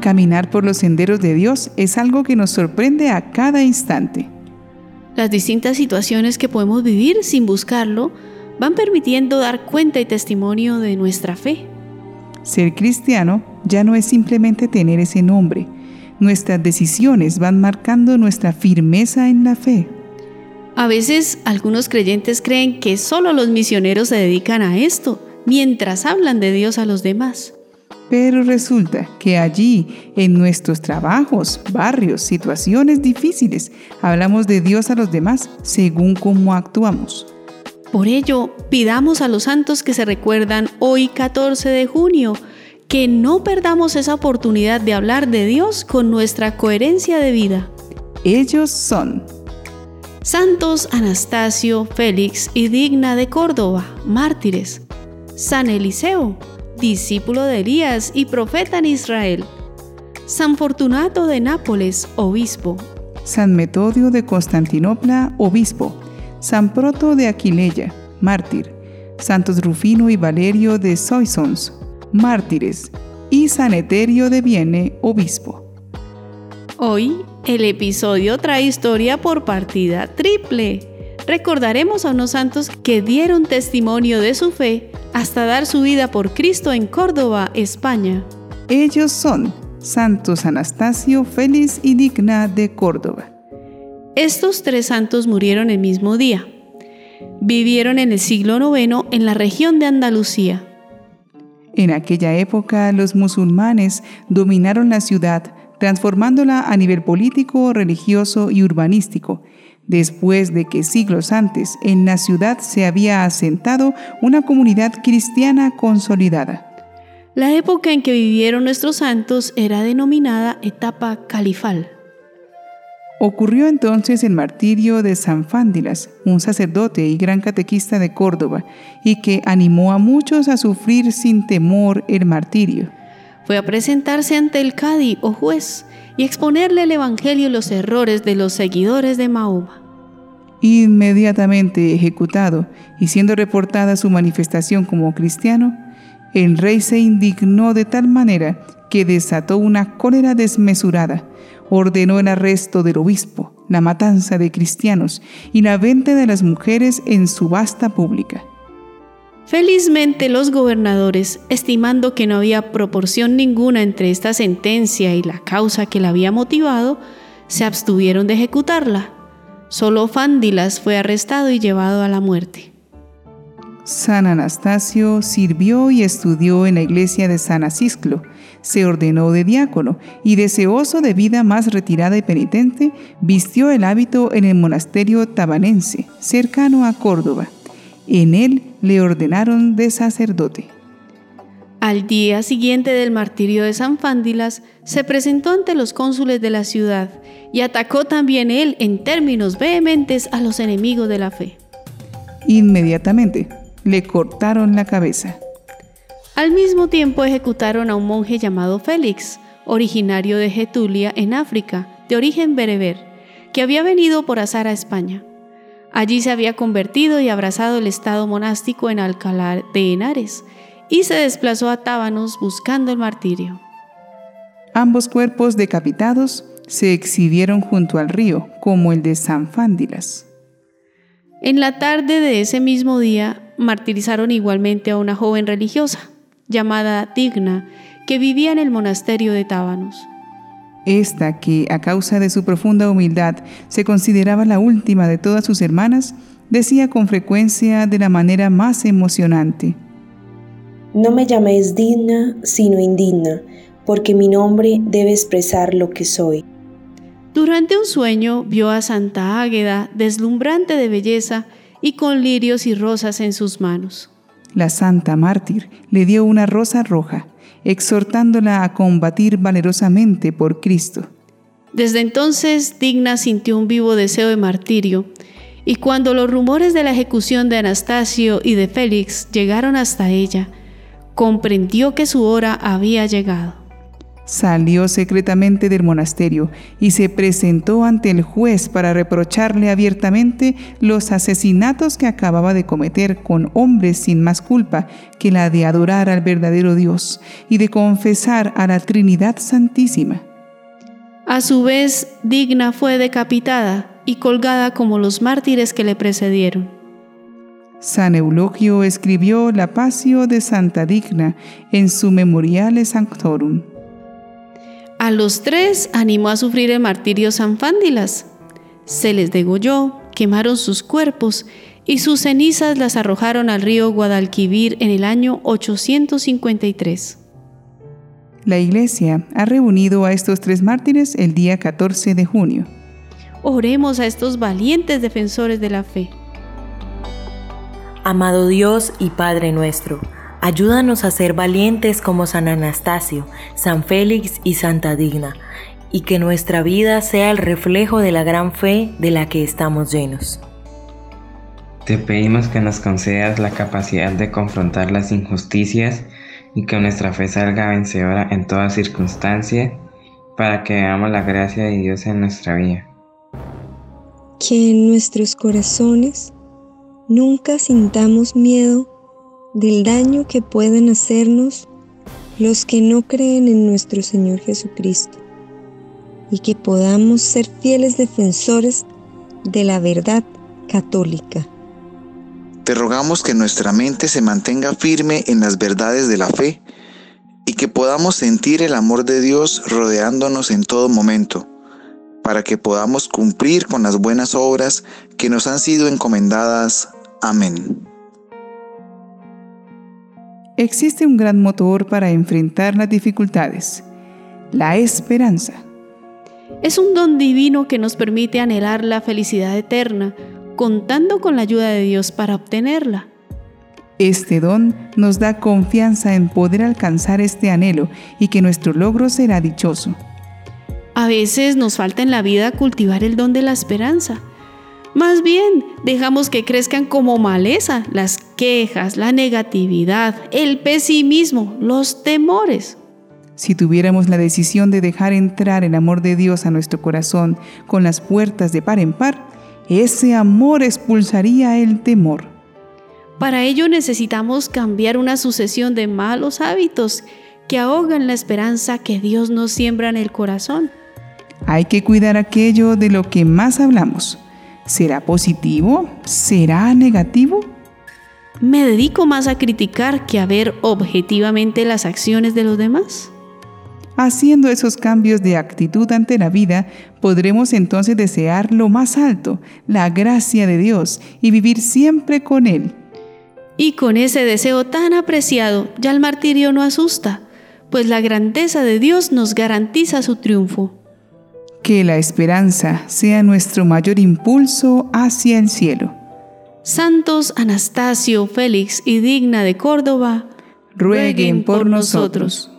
Caminar por los senderos de Dios es algo que nos sorprende a cada instante. Las distintas situaciones que podemos vivir sin buscarlo van permitiendo dar cuenta y testimonio de nuestra fe. Ser cristiano ya no es simplemente tener ese nombre. Nuestras decisiones van marcando nuestra firmeza en la fe. A veces algunos creyentes creen que solo los misioneros se dedican a esto, mientras hablan de Dios a los demás. Pero resulta que allí, en nuestros trabajos, barrios, situaciones difíciles, hablamos de Dios a los demás según cómo actuamos. Por ello, pidamos a los santos que se recuerdan hoy 14 de junio, que no perdamos esa oportunidad de hablar de Dios con nuestra coherencia de vida. Ellos son Santos Anastasio, Félix y Digna de Córdoba, mártires. San Eliseo, discípulo de Elías y profeta en Israel. San Fortunato de Nápoles, obispo. San Metodio de Constantinopla, obispo. San Proto de Aquileia, mártir. Santos Rufino y Valerio de Soissons, mártires. Y San Eterio de Vienne, obispo. Hoy el episodio trae historia por partida triple. Recordaremos a unos santos que dieron testimonio de su fe hasta dar su vida por Cristo en Córdoba, España. Ellos son Santos Anastasio, Félix y Digna de Córdoba. Estos tres santos murieron el mismo día. Vivieron en el siglo IX en la región de Andalucía. En aquella época los musulmanes dominaron la ciudad transformándola a nivel político, religioso y urbanístico, después de que siglos antes en la ciudad se había asentado una comunidad cristiana consolidada. La época en que vivieron nuestros santos era denominada etapa califal. Ocurrió entonces el martirio de San Fándilas, un sacerdote y gran catequista de Córdoba, y que animó a muchos a sufrir sin temor el martirio fue a presentarse ante el cadi o juez y exponerle el Evangelio y los errores de los seguidores de Mahoma. Inmediatamente ejecutado y siendo reportada su manifestación como cristiano, el rey se indignó de tal manera que desató una cólera desmesurada, ordenó el arresto del obispo, la matanza de cristianos y la venta de las mujeres en subasta pública. Felizmente los gobernadores, estimando que no había proporción ninguna entre esta sentencia y la causa que la había motivado, se abstuvieron de ejecutarla. Solo Fándilas fue arrestado y llevado a la muerte. San Anastasio sirvió y estudió en la iglesia de San Asisclo, se ordenó de diácono y deseoso de vida más retirada y penitente, vistió el hábito en el monasterio tabanense, cercano a Córdoba. En él le ordenaron de sacerdote. Al día siguiente del martirio de San Fándilas, se presentó ante los cónsules de la ciudad y atacó también él en términos vehementes a los enemigos de la fe. Inmediatamente le cortaron la cabeza. Al mismo tiempo ejecutaron a un monje llamado Félix, originario de Getulia en África, de origen bereber, que había venido por azar a España. Allí se había convertido y abrazado el estado monástico en Alcalá de Henares y se desplazó a Tábanos buscando el martirio. Ambos cuerpos decapitados se exhibieron junto al río, como el de San Fándilas. En la tarde de ese mismo día, martirizaron igualmente a una joven religiosa, llamada Digna, que vivía en el monasterio de Tábanos. Esta, que a causa de su profunda humildad se consideraba la última de todas sus hermanas, decía con frecuencia de la manera más emocionante, No me llaméis digna, sino indigna, porque mi nombre debe expresar lo que soy. Durante un sueño vio a Santa Águeda, deslumbrante de belleza y con lirios y rosas en sus manos. La santa mártir le dio una rosa roja exhortándola a combatir valerosamente por Cristo. Desde entonces Digna sintió un vivo deseo de martirio, y cuando los rumores de la ejecución de Anastasio y de Félix llegaron hasta ella, comprendió que su hora había llegado. Salió secretamente del monasterio y se presentó ante el juez para reprocharle abiertamente los asesinatos que acababa de cometer con hombres sin más culpa que la de adorar al verdadero Dios y de confesar a la Trinidad Santísima. A su vez, Digna fue decapitada y colgada como los mártires que le precedieron. San Eulogio escribió la Pasio de Santa Digna en su Memoriale Sanctorum. A los tres animó a sufrir el martirio San Fándilas. Se les degolló, quemaron sus cuerpos y sus cenizas las arrojaron al río Guadalquivir en el año 853. La Iglesia ha reunido a estos tres mártires el día 14 de junio. Oremos a estos valientes defensores de la fe. Amado Dios y Padre nuestro, Ayúdanos a ser valientes como San Anastasio, San Félix y Santa Digna, y que nuestra vida sea el reflejo de la gran fe de la que estamos llenos. Te pedimos que nos concedas la capacidad de confrontar las injusticias y que nuestra fe salga vencedora en toda circunstancia, para que veamos la gracia de Dios en nuestra vida. Que en nuestros corazones nunca sintamos miedo del daño que pueden hacernos los que no creen en nuestro Señor Jesucristo y que podamos ser fieles defensores de la verdad católica. Te rogamos que nuestra mente se mantenga firme en las verdades de la fe y que podamos sentir el amor de Dios rodeándonos en todo momento, para que podamos cumplir con las buenas obras que nos han sido encomendadas. Amén existe un gran motor para enfrentar las dificultades, la esperanza. Es un don divino que nos permite anhelar la felicidad eterna, contando con la ayuda de Dios para obtenerla. Este don nos da confianza en poder alcanzar este anhelo y que nuestro logro será dichoso. A veces nos falta en la vida cultivar el don de la esperanza más bien, dejamos que crezcan como maleza las quejas, la negatividad, el pesimismo, los temores. Si tuviéramos la decisión de dejar entrar el amor de Dios a nuestro corazón con las puertas de par en par, ese amor expulsaría el temor. Para ello necesitamos cambiar una sucesión de malos hábitos que ahogan la esperanza que Dios nos siembra en el corazón. Hay que cuidar aquello de lo que más hablamos ¿Será positivo? ¿Será negativo? ¿Me dedico más a criticar que a ver objetivamente las acciones de los demás? Haciendo esos cambios de actitud ante la vida, podremos entonces desear lo más alto, la gracia de Dios, y vivir siempre con Él. Y con ese deseo tan apreciado, ya el martirio no asusta, pues la grandeza de Dios nos garantiza su triunfo. Que la esperanza sea nuestro mayor impulso hacia el cielo. Santos Anastasio, Félix y Digna de Córdoba, rueguen por nosotros.